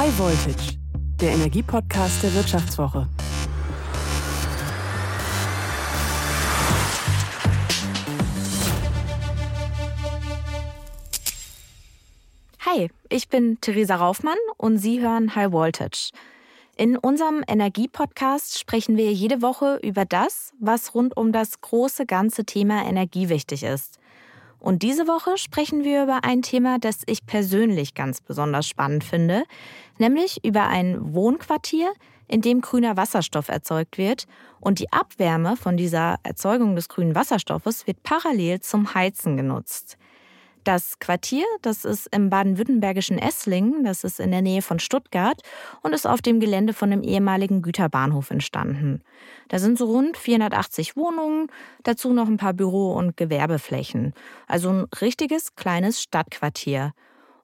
High Voltage, der Energiepodcast der Wirtschaftswoche. Hi, ich bin Theresa Raufmann und Sie hören High Voltage. In unserem Energiepodcast sprechen wir jede Woche über das, was rund um das große ganze Thema Energie wichtig ist. Und diese Woche sprechen wir über ein Thema, das ich persönlich ganz besonders spannend finde, nämlich über ein Wohnquartier, in dem grüner Wasserstoff erzeugt wird. Und die Abwärme von dieser Erzeugung des grünen Wasserstoffes wird parallel zum Heizen genutzt. Das Quartier, das ist im baden-württembergischen Esslingen, das ist in der Nähe von Stuttgart und ist auf dem Gelände von einem ehemaligen Güterbahnhof entstanden. Da sind so rund 480 Wohnungen, dazu noch ein paar Büro- und Gewerbeflächen. Also ein richtiges kleines Stadtquartier.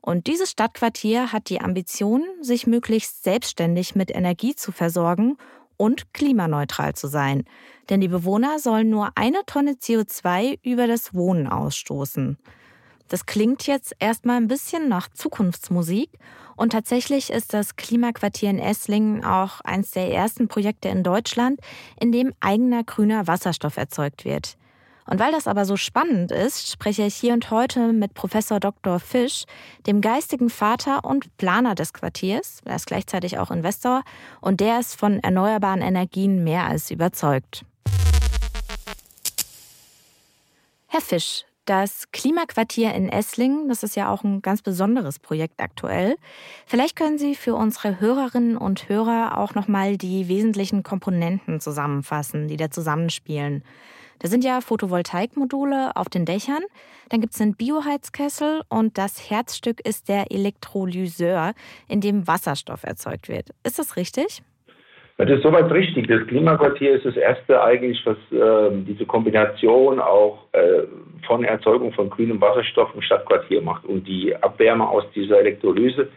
Und dieses Stadtquartier hat die Ambition, sich möglichst selbstständig mit Energie zu versorgen und klimaneutral zu sein. Denn die Bewohner sollen nur eine Tonne CO2 über das Wohnen ausstoßen. Das klingt jetzt erstmal ein bisschen nach Zukunftsmusik und tatsächlich ist das Klimaquartier in Esslingen auch eines der ersten Projekte in Deutschland, in dem eigener grüner Wasserstoff erzeugt wird. Und weil das aber so spannend ist, spreche ich hier und heute mit Professor Dr. Fisch, dem geistigen Vater und Planer des Quartiers. Er ist gleichzeitig auch Investor und der ist von erneuerbaren Energien mehr als überzeugt. Herr Fisch, das Klimaquartier in Esslingen, das ist ja auch ein ganz besonderes Projekt aktuell. Vielleicht können Sie für unsere Hörerinnen und Hörer auch nochmal die wesentlichen Komponenten zusammenfassen, die da zusammenspielen. Da sind ja Photovoltaikmodule auf den Dächern, dann gibt es einen Bioheizkessel und das Herzstück ist der Elektrolyseur, in dem Wasserstoff erzeugt wird. Ist das richtig? Das ist soweit richtig. Das Klimaquartier ist das erste eigentlich, was äh, diese Kombination auch äh, von Erzeugung von grünem Wasserstoff im Stadtquartier macht. Und die Abwärme aus dieser Elektrolyse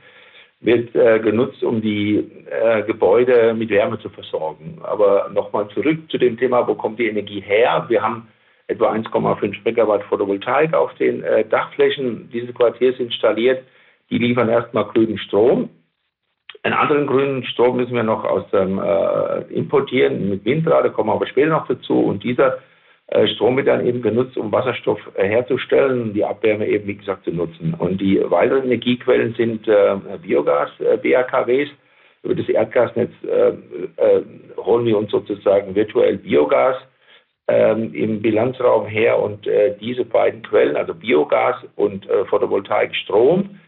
wird äh, genutzt, um die äh, Gebäude mit Wärme zu versorgen. Aber nochmal zurück zu dem Thema, wo kommt die Energie her? Wir haben etwa 1,5 Megawatt Photovoltaik auf den äh, Dachflächen dieses Quartiers installiert. Die liefern erstmal grünen Strom einen anderen grünen Strom müssen wir noch aus dem äh, importieren mit Windrad, da kommen wir aber später noch dazu. Und dieser äh, Strom wird dann eben genutzt, um Wasserstoff äh, herzustellen die Abwärme eben, wie gesagt, zu nutzen. Und die weiteren Energiequellen sind äh, Biogas-BAKWs. Äh, Über das Erdgasnetz äh, holen wir uns sozusagen virtuell Biogas ähm, im Bilanzraum her und diese beiden Quellen, also Biogas und Photovoltaik Strom, äh,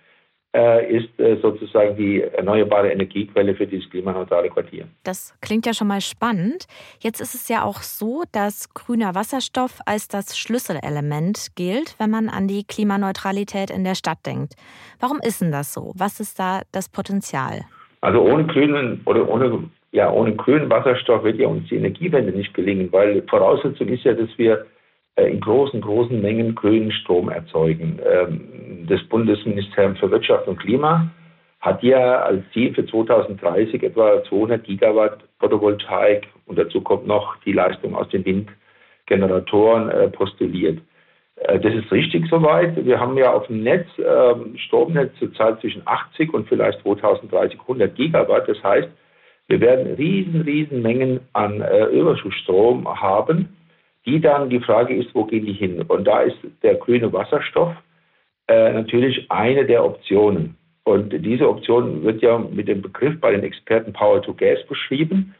ist äh, sozusagen die erneuerbare Energiequelle für dieses klimaneutrale Quartier. Das klingt ja schon mal spannend. Jetzt ist es ja auch so, dass grüner Wasserstoff als das Schlüsselelement gilt, wenn man an die Klimaneutralität in der Stadt denkt. Warum ist denn das so? Was ist da das Potenzial? Also ohne grünen oder ohne ja, ohne grünen Wasserstoff wird ja uns die Energiewende nicht gelingen, weil Voraussetzung ist ja, dass wir äh, in großen, großen Mengen grünen Strom erzeugen. Ähm, das Bundesministerium für Wirtschaft und Klima hat ja als Ziel für 2030 etwa 200 Gigawatt Photovoltaik und dazu kommt noch die Leistung aus den Windgeneratoren äh, postuliert. Äh, das ist richtig soweit. Wir haben ja auf dem Netz, ähm, Stromnetz zurzeit zwischen 80 und vielleicht 2030 100 Gigawatt. Das heißt, wir werden riesen, riesen Mengen an Überschussstrom haben die dann, die Frage ist, wo gehen die hin? Und da ist der grüne Wasserstoff äh, natürlich eine der Optionen. Und diese Option wird ja mit dem Begriff bei den Experten Power to Gas beschrieben.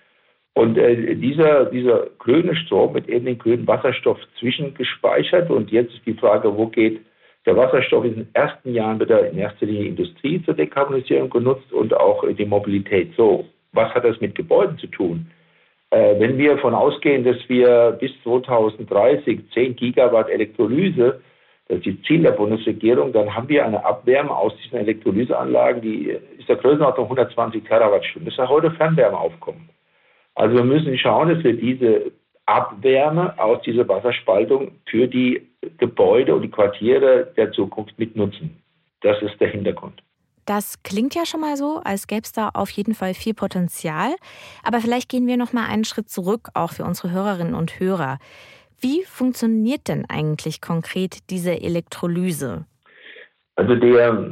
Und äh, dieser, dieser grüne Strom wird eben den grünen Wasserstoff zwischengespeichert. Und jetzt ist die Frage, wo geht der Wasserstoff in den ersten Jahren wird er in erster Linie Industrie zur Dekarbonisierung genutzt und auch die Mobilität. So, was hat das mit Gebäuden zu tun? Äh, wenn wir davon ausgehen, dass wir bis 2030 10 Gigawatt Elektrolyse, das ist die Ziel der Bundesregierung, dann haben wir eine Abwärme aus diesen Elektrolyseanlagen, die ist der Größenordnung 120 Terawattstunden. Das ist ja heute Fernwärmeaufkommen. Also wir müssen schauen, dass wir diese Abwärme aus dieser Wasserspaltung für die Gebäude und die Quartiere der Zukunft mitnutzen. Das ist der Hintergrund. Das klingt ja schon mal so, als gäbe es da auf jeden Fall viel Potenzial. Aber vielleicht gehen wir noch mal einen Schritt zurück, auch für unsere Hörerinnen und Hörer. Wie funktioniert denn eigentlich konkret diese Elektrolyse? Also der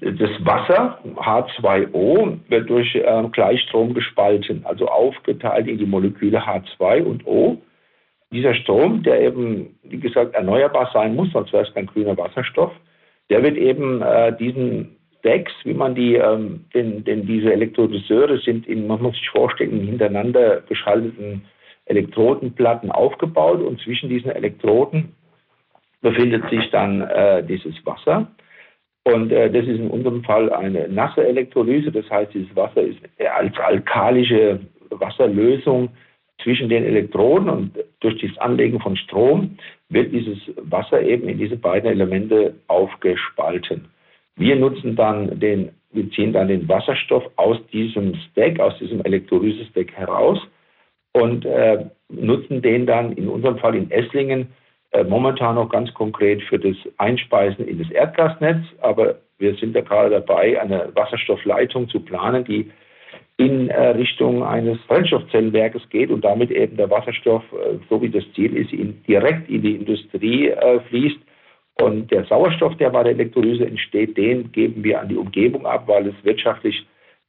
das Wasser, H2O, wird durch äh, Gleichstrom gespalten, also aufgeteilt in die Moleküle H2 und O. Dieser Strom, der eben, wie gesagt, erneuerbar sein muss, sonst wäre es kein grüner Wasserstoff, der wird eben äh, diesen Stacks, wie man die, ähm, denn, denn diese Elektrolyseure sind in, man muss sich vorstellen, in hintereinander geschalteten Elektrodenplatten aufgebaut und zwischen diesen Elektroden befindet sich dann äh, dieses Wasser. Und äh, das ist in unserem Fall eine nasse Elektrolyse, das heißt, dieses Wasser ist als alkalische Wasserlösung zwischen den Elektroden und durch das Anlegen von Strom wird dieses Wasser eben in diese beiden Elemente aufgespalten. Wir nutzen dann den, wir ziehen dann den Wasserstoff aus diesem Stack, aus diesem Elektrolyse-Stack heraus und äh, nutzen den dann in unserem Fall in Esslingen äh, momentan noch ganz konkret für das Einspeisen in das Erdgasnetz. Aber wir sind ja gerade dabei, eine Wasserstoffleitung zu planen, die in äh, Richtung eines Brennstoffzellenwerkes geht und damit eben der Wasserstoff, äh, so wie das Ziel ist, in, direkt in die Industrie äh, fließt. Und der Sauerstoff, der bei der Elektrolyse entsteht, den geben wir an die Umgebung ab, weil es wirtschaftlich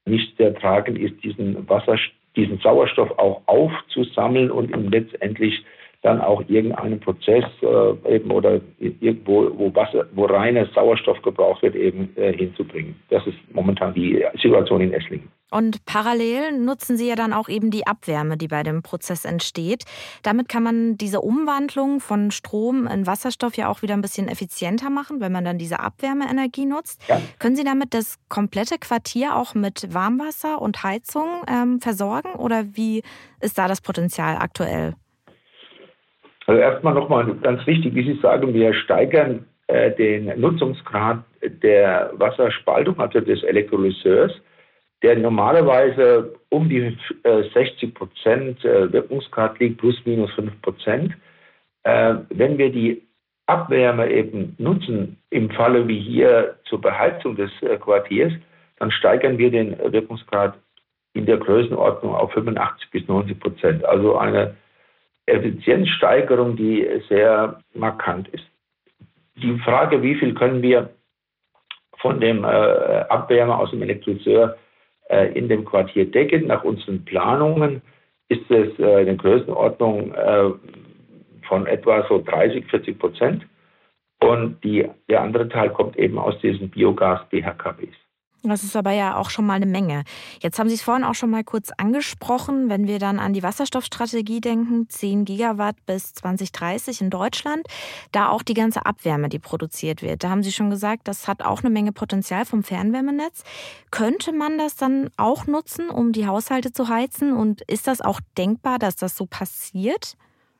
nicht sehr tragend ist, diesen, Wasser, diesen Sauerstoff auch aufzusammeln und ihn letztendlich dann auch irgendeinen Prozess äh, eben oder irgendwo, wo Wasser, wo reiner Sauerstoff gebraucht wird, eben äh, hinzubringen. Das ist momentan die Situation in Esslingen. Und parallel nutzen Sie ja dann auch eben die Abwärme, die bei dem Prozess entsteht. Damit kann man diese Umwandlung von Strom in Wasserstoff ja auch wieder ein bisschen effizienter machen, wenn man dann diese Abwärmeenergie nutzt. Ja. Können Sie damit das komplette Quartier auch mit Warmwasser und Heizung ähm, versorgen oder wie ist da das Potenzial aktuell? Also erstmal nochmal ganz wichtig, wie Sie sagen, wir steigern äh, den Nutzungsgrad der Wasserspaltung, also des Elektrolyseurs, der normalerweise um die äh, 60 Prozent äh, Wirkungsgrad liegt, plus minus 5 Prozent. Äh, wenn wir die Abwärme eben nutzen, im Falle wie hier zur Beheizung des äh, Quartiers, dann steigern wir den Wirkungsgrad in der Größenordnung auf 85 bis 90 Prozent. Also eine Effizienzsteigerung, die sehr markant ist. Die Frage, wie viel können wir von dem äh, Abwärme aus dem Elektrolyseur äh, in dem Quartier decken, nach unseren Planungen ist es äh, eine Größenordnung äh, von etwa so 30, 40 Prozent. Und die, der andere Teil kommt eben aus diesen Biogas-BHKWs. Das ist aber ja auch schon mal eine Menge. Jetzt haben Sie es vorhin auch schon mal kurz angesprochen, wenn wir dann an die Wasserstoffstrategie denken, 10 Gigawatt bis 2030 in Deutschland, da auch die ganze Abwärme, die produziert wird. Da haben Sie schon gesagt, das hat auch eine Menge Potenzial vom Fernwärmenetz. Könnte man das dann auch nutzen, um die Haushalte zu heizen? Und ist das auch denkbar, dass das so passiert?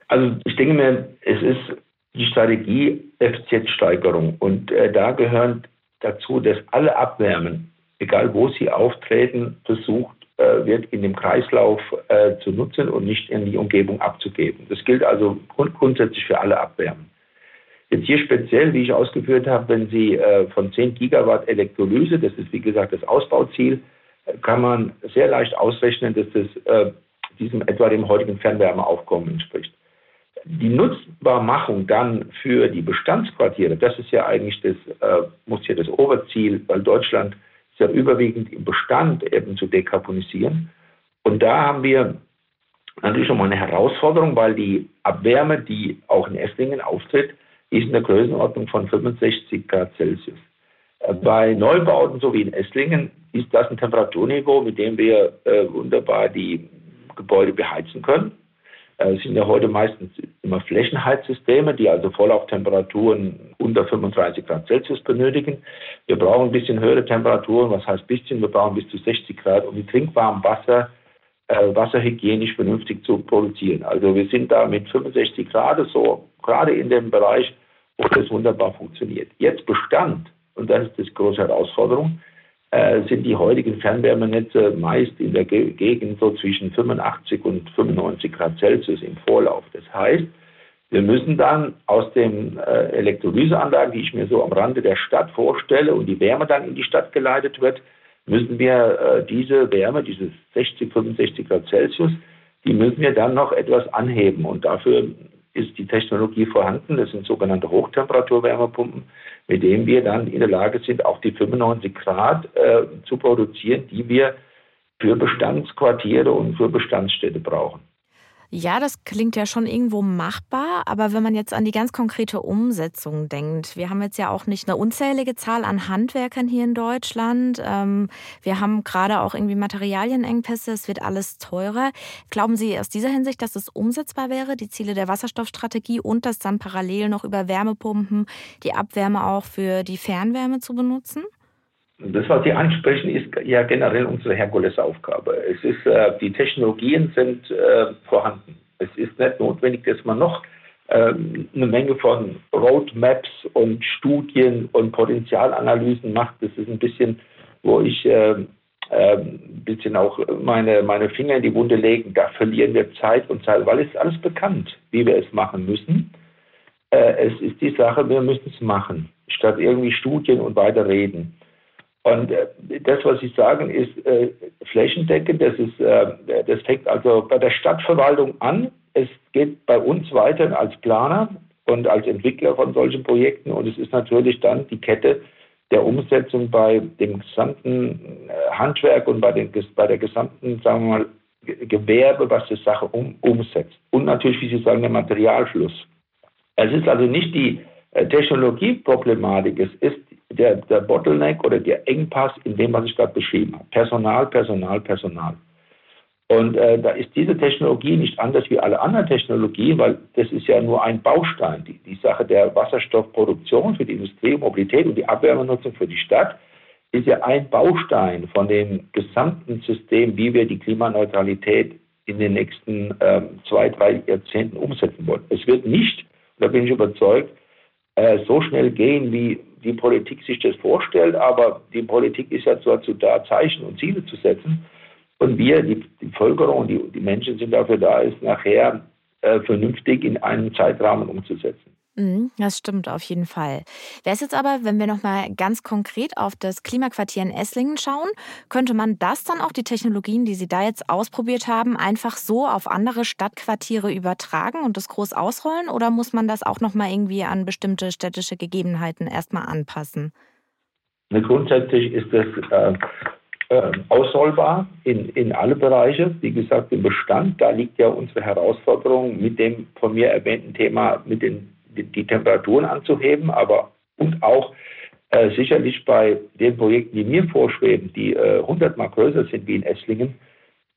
Also ich denke mir, es ist die Strategie Effizienzsteigerung. Und äh, da gehören dazu, dass alle Abwärmen, egal wo sie auftreten, versucht äh, wird, in dem Kreislauf äh, zu nutzen und nicht in die Umgebung abzugeben. Das gilt also grund grundsätzlich für alle Abwärmen. Jetzt hier speziell, wie ich ausgeführt habe, wenn Sie äh, von 10 Gigawatt Elektrolyse, das ist wie gesagt das Ausbauziel, kann man sehr leicht ausrechnen, dass das diesem etwa dem heutigen Fernwärmeaufkommen entspricht. Die Nutzbarmachung dann für die Bestandsquartiere, das ist ja eigentlich das, äh, muss ja das Oberziel, weil Deutschland ist ja überwiegend im Bestand eben zu dekarbonisieren. Und da haben wir natürlich schon mal eine Herausforderung, weil die Abwärme, die auch in Esslingen auftritt, ist in der Größenordnung von 65 Grad Celsius. Äh, bei Neubauten, so wie in Esslingen, ist das ein Temperaturniveau, mit dem wir äh, wunderbar die Gebäude beheizen können. Äh, es sind ja heute meistens immer Flächenheizsysteme, die also Vorlauftemperaturen unter 35 Grad Celsius benötigen. Wir brauchen ein bisschen höhere Temperaturen, was heißt bisschen? Wir brauchen bis zu 60 Grad, um die trinkwarmen Wasser äh, wasserhygienisch vernünftig zu produzieren. Also wir sind da mit 65 Grad so gerade in dem Bereich, wo das wunderbar funktioniert. Jetzt Bestand, und das ist die große Herausforderung, äh, sind die heutigen Fernwärmenetze meist in der Gegend so zwischen 85 und 95 Grad Celsius im Vorlauf. Das heißt, wir müssen dann aus den äh, Elektrolyseanlagen, die ich mir so am Rande der Stadt vorstelle und die Wärme dann in die Stadt geleitet wird, müssen wir äh, diese Wärme, diese 60, 65 Grad Celsius, die müssen wir dann noch etwas anheben. Und dafür ist die Technologie vorhanden. Das sind sogenannte Hochtemperaturwärmepumpen, mit denen wir dann in der Lage sind, auch die 95 Grad äh, zu produzieren, die wir für Bestandsquartiere und für Bestandsstädte brauchen. Ja, das klingt ja schon irgendwo machbar, aber wenn man jetzt an die ganz konkrete Umsetzung denkt, wir haben jetzt ja auch nicht eine unzählige Zahl an Handwerkern hier in Deutschland. Ähm, wir haben gerade auch irgendwie Materialienengpässe, es wird alles teurer. Glauben Sie aus dieser Hinsicht, dass es umsetzbar wäre, die Ziele der Wasserstoffstrategie und das dann parallel noch über Wärmepumpen, die Abwärme auch für die Fernwärme zu benutzen? Das, was Sie ansprechen, ist ja generell unsere Herkulesaufgabe. Es ist, äh, die Technologien sind äh, vorhanden. Es ist nicht notwendig, dass man noch äh, eine Menge von Roadmaps und Studien und Potenzialanalysen macht. Das ist ein bisschen, wo ich äh, äh, ein bisschen auch meine, meine Finger in die Wunde legen. Da verlieren wir Zeit und Zeit, weil es ist alles bekannt, wie wir es machen müssen. Äh, es ist die Sache, wir müssen es machen, statt irgendwie Studien und weiter reden. Und äh, das, was Sie sagen, ist äh, flächendeckend. Das, ist, äh, das fängt also bei der Stadtverwaltung an. Es geht bei uns weiter als Planer und als Entwickler von solchen Projekten. Und es ist natürlich dann die Kette der Umsetzung bei dem gesamten Handwerk und bei, den, bei der gesamten, sagen wir mal, Gewerbe, was die Sache um, umsetzt. Und natürlich, wie Sie sagen, der Materialfluss. Es ist also nicht die Technologieproblematik, es ist der, der Bottleneck oder der Engpass in dem, was ich gerade beschrieben habe. Personal, Personal, Personal. Und äh, da ist diese Technologie nicht anders wie alle anderen Technologien, weil das ist ja nur ein Baustein. Die, die Sache der Wasserstoffproduktion für die Industrie, Mobilität und die Abwärmenutzung für die Stadt ist ja ein Baustein von dem gesamten System, wie wir die Klimaneutralität in den nächsten äh, zwei, drei Jahrzehnten umsetzen wollen. Es wird nicht, da bin ich überzeugt, äh, so schnell gehen, wie die Politik sich das vorstellt, aber die Politik ist ja dazu da, Zeichen und Ziele zu setzen. Und wir, die, die Bevölkerung, die, die Menschen sind dafür da, es nachher äh, vernünftig in einem Zeitrahmen umzusetzen. Mhm, das stimmt auf jeden Fall. Wäre es jetzt aber, wenn wir nochmal ganz konkret auf das Klimaquartier in Esslingen schauen, könnte man das dann auch die Technologien, die Sie da jetzt ausprobiert haben, einfach so auf andere Stadtquartiere übertragen und das groß ausrollen? Oder muss man das auch nochmal irgendwie an bestimmte städtische Gegebenheiten erstmal anpassen? Grundsätzlich ist das äh, äh, ausrollbar in, in alle Bereiche. Wie gesagt, im Bestand, da liegt ja unsere Herausforderung mit dem von mir erwähnten Thema mit den die, Temperaturen anzuheben, aber und auch äh, sicherlich bei den Projekten, die mir vorschweben, die äh, 100 mal größer sind wie in Esslingen,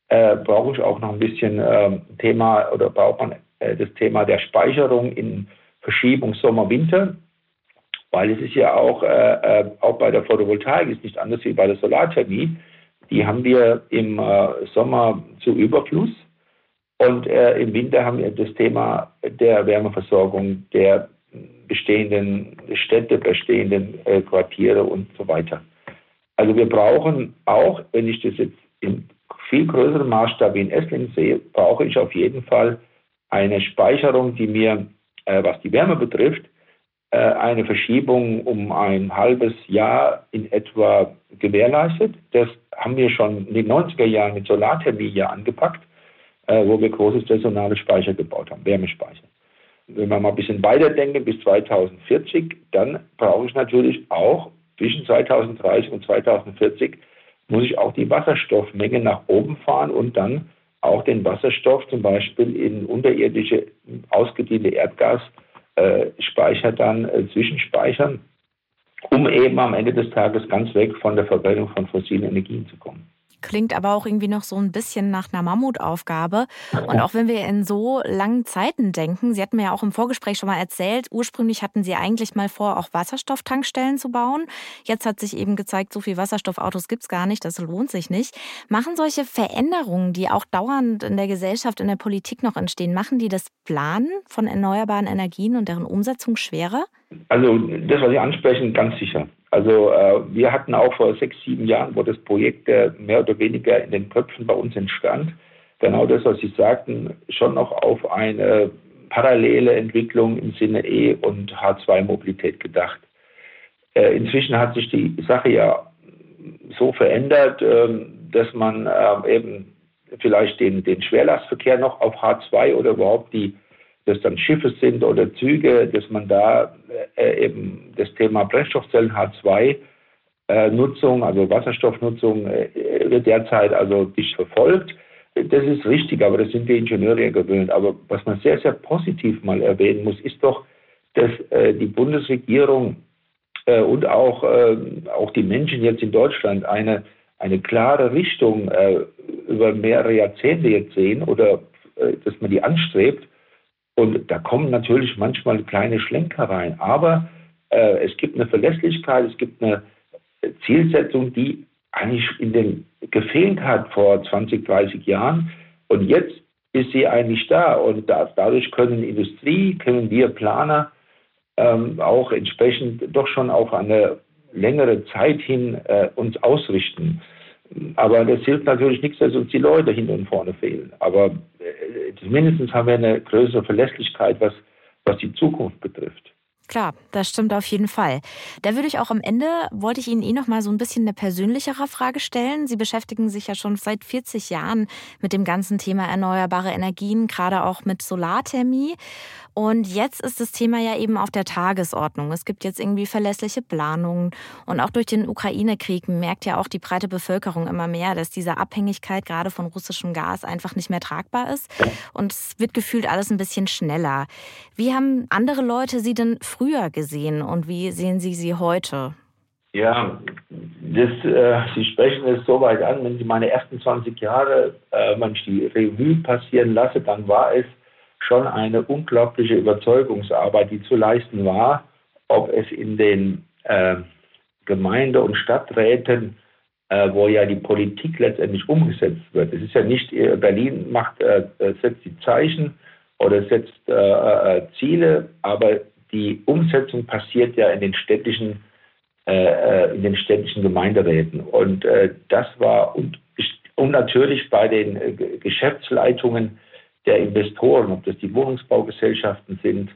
äh, brauche ich auch noch ein bisschen ähm, Thema oder braucht man äh, das Thema der Speicherung in Verschiebung Sommer-Winter, weil es ist ja auch, äh, äh, auch bei der Photovoltaik ist nicht anders wie bei der Solarthermie. Die haben wir im Sommer zu Überfluss und äh, im Winter haben wir das Thema der Wärmeversorgung der bestehenden Städte, bestehenden äh, Quartiere und so weiter. Also wir brauchen auch, wenn ich das jetzt in viel größerem Maßstab wie in Esslingen sehe, brauche ich auf jeden Fall eine Speicherung, die mir, äh, was die Wärme betrifft, äh, eine Verschiebung um ein halbes Jahr in etwa gewährleistet. Das haben wir schon in den 90er Jahren mit Solarthermie ja angepackt äh, wo wir große saisonale Speicher gebaut haben, Wärmespeicher. Wenn wir mal ein bisschen weiterdenken bis 2040, dann brauche ich natürlich auch zwischen 2030 und 2040 muss ich auch die Wasserstoffmenge nach oben fahren und dann auch den Wasserstoff zum Beispiel in unterirdische ausgediente Erdgasspeicher äh, dann äh, zwischenspeichern, um eben am Ende des Tages ganz weg von der Verbrennung von fossilen Energien zu kommen klingt aber auch irgendwie noch so ein bisschen nach einer Mammutaufgabe. Und auch wenn wir in so langen Zeiten denken, Sie hatten mir ja auch im Vorgespräch schon mal erzählt, ursprünglich hatten Sie eigentlich mal vor, auch Wasserstofftankstellen zu bauen. Jetzt hat sich eben gezeigt, so viel Wasserstoffautos gibt es gar nicht, das lohnt sich nicht. Machen solche Veränderungen, die auch dauernd in der Gesellschaft, in der Politik noch entstehen, machen die das Planen von erneuerbaren Energien und deren Umsetzung schwerer? Also das, was Sie ansprechen, ganz sicher. Also äh, wir hatten auch vor sechs, sieben Jahren, wo das Projekt äh, mehr oder weniger in den Köpfen bei uns entstand, genau das, was Sie sagten, schon noch auf eine parallele Entwicklung im Sinne E- und H2-Mobilität gedacht. Äh, inzwischen hat sich die Sache ja so verändert, ähm, dass man äh, eben vielleicht den, den Schwerlastverkehr noch auf H2 oder überhaupt die das dann Schiffe sind oder Züge, dass man da äh, eben das Thema Brennstoffzellen H2 äh, Nutzung, also Wasserstoffnutzung, äh, wird derzeit also nicht verfolgt. Das ist richtig, aber das sind die Ingenieure gewöhnt. Aber was man sehr, sehr positiv mal erwähnen muss, ist doch, dass äh, die Bundesregierung äh, und auch, äh, auch die Menschen jetzt in Deutschland eine, eine klare Richtung äh, über mehrere Jahrzehnte jetzt sehen oder äh, dass man die anstrebt. Und da kommen natürlich manchmal kleine Schlenker rein. Aber äh, es gibt eine Verlässlichkeit, es gibt eine Zielsetzung, die eigentlich in den gefehlt hat vor 20, 30 Jahren. Und jetzt ist sie eigentlich da. Und da, dadurch können Industrie, können wir Planer ähm, auch entsprechend doch schon auf eine längere Zeit hin äh, uns ausrichten. Aber das hilft natürlich nichts, dass uns die Leute hinten und vorne fehlen. Aber äh, zumindest haben wir eine größere Verlässlichkeit, was, was die Zukunft betrifft. Klar, das stimmt auf jeden Fall. Da würde ich auch am Ende, wollte ich Ihnen eh noch mal so ein bisschen eine persönlichere Frage stellen. Sie beschäftigen sich ja schon seit 40 Jahren mit dem ganzen Thema erneuerbare Energien, gerade auch mit Solarthermie. Und jetzt ist das Thema ja eben auf der Tagesordnung. Es gibt jetzt irgendwie verlässliche Planungen. Und auch durch den Ukraine-Krieg merkt ja auch die breite Bevölkerung immer mehr, dass diese Abhängigkeit gerade von russischem Gas einfach nicht mehr tragbar ist. Und es wird gefühlt alles ein bisschen schneller. Wie haben andere Leute Sie denn früher gesehen und wie sehen Sie sie heute? Ja, das, äh, Sie sprechen es so weit an, wenn Sie meine ersten 20 Jahre, äh, wenn ich die Revue passieren lasse, dann war es schon eine unglaubliche Überzeugungsarbeit, die zu leisten war, ob es in den äh, Gemeinde- und Stadträten, äh, wo ja die Politik letztendlich umgesetzt wird. Es ist ja nicht, äh, Berlin macht, äh, setzt die Zeichen oder setzt Ziele, aber die Umsetzung passiert ja in den städtischen, äh, in den städtischen Gemeinderäten. Und äh, das war und, und natürlich bei den äh, Geschäftsleitungen der Investoren, ob das die Wohnungsbaugesellschaften sind,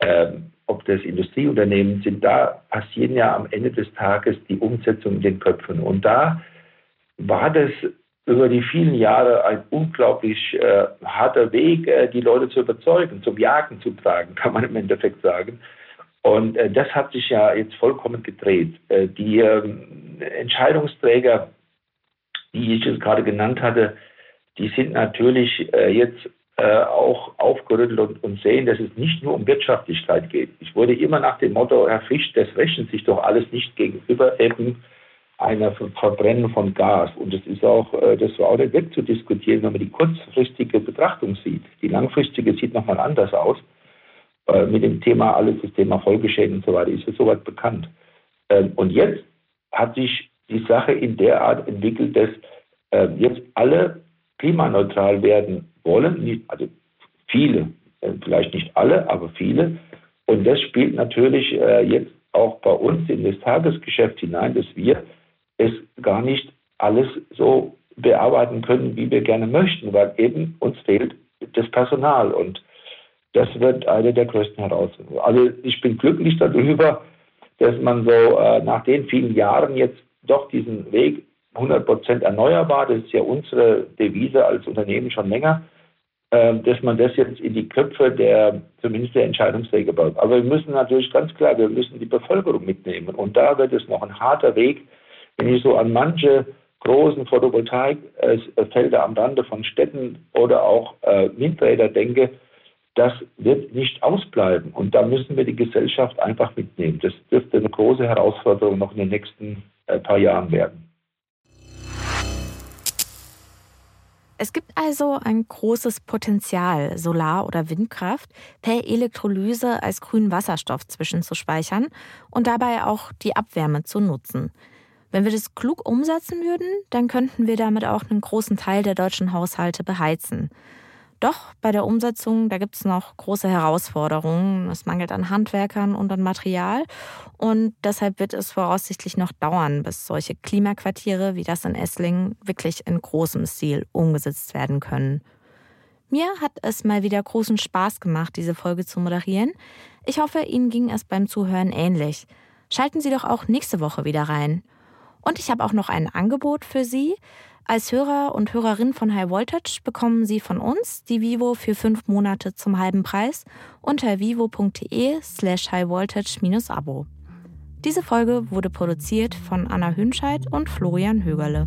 ähm, ob das Industrieunternehmen sind, da passieren ja am Ende des Tages die Umsetzung in den Köpfen. Und da war das über die vielen Jahre ein unglaublich äh, harter Weg, äh, die Leute zu überzeugen, zum Jagen zu tragen, kann man im Endeffekt sagen. Und äh, das hat sich ja jetzt vollkommen gedreht. Äh, die ähm, Entscheidungsträger, die ich jetzt gerade genannt hatte, die sind natürlich äh, jetzt äh, auch aufgerüttelt und, und, sehen, dass es nicht nur um Wirtschaftlichkeit geht. Ich wurde immer nach dem Motto, Herr Fisch, das rechnet sich doch alles nicht gegenüber eben einer Verbrennen von Gas. Und das ist auch, äh, das war auch nicht wegzudiskutieren, wenn man die kurzfristige Betrachtung sieht. Die langfristige sieht nochmal anders aus. Äh, mit dem Thema, alles das Thema Folgeschäden und so weiter, ist ja soweit bekannt. Ähm, und jetzt hat sich die Sache in der Art entwickelt, dass äh, jetzt alle klimaneutral werden wollen, also viele, vielleicht nicht alle, aber viele. Und das spielt natürlich jetzt auch bei uns in das Tagesgeschäft hinein, dass wir es gar nicht alles so bearbeiten können, wie wir gerne möchten, weil eben uns fehlt das Personal und das wird eine der größten Herausforderungen. Also ich bin glücklich darüber, dass man so äh, nach den vielen Jahren jetzt doch diesen Weg 100% erneuerbar, das ist ja unsere Devise als Unternehmen schon länger, äh, dass man das jetzt in die Köpfe der, zumindest der Entscheidungsträger baut. Aber wir müssen natürlich ganz klar, wir müssen die Bevölkerung mitnehmen und da wird es noch ein harter Weg, wenn ich so an manche großen Photovoltaikfelder am Rande von Städten oder auch äh, Windräder denke, das wird nicht ausbleiben. Und da müssen wir die Gesellschaft einfach mitnehmen. Das dürfte eine große Herausforderung noch in den nächsten äh, paar Jahren werden. Es gibt also ein großes Potenzial, Solar- oder Windkraft per Elektrolyse als grünen Wasserstoff zwischenzuspeichern und dabei auch die Abwärme zu nutzen. Wenn wir das klug umsetzen würden, dann könnten wir damit auch einen großen Teil der deutschen Haushalte beheizen. Doch bei der Umsetzung, da gibt es noch große Herausforderungen. Es mangelt an Handwerkern und an Material. Und deshalb wird es voraussichtlich noch dauern, bis solche Klimaquartiere wie das in Esslingen wirklich in großem Stil umgesetzt werden können. Mir hat es mal wieder großen Spaß gemacht, diese Folge zu moderieren. Ich hoffe, Ihnen ging es beim Zuhören ähnlich. Schalten Sie doch auch nächste Woche wieder rein. Und ich habe auch noch ein Angebot für Sie. Als Hörer und Hörerin von High Voltage bekommen Sie von uns die Vivo für fünf Monate zum halben Preis unter vivo.de slash highvoltage-abo. Diese Folge wurde produziert von Anna Hünscheid und Florian Högerle.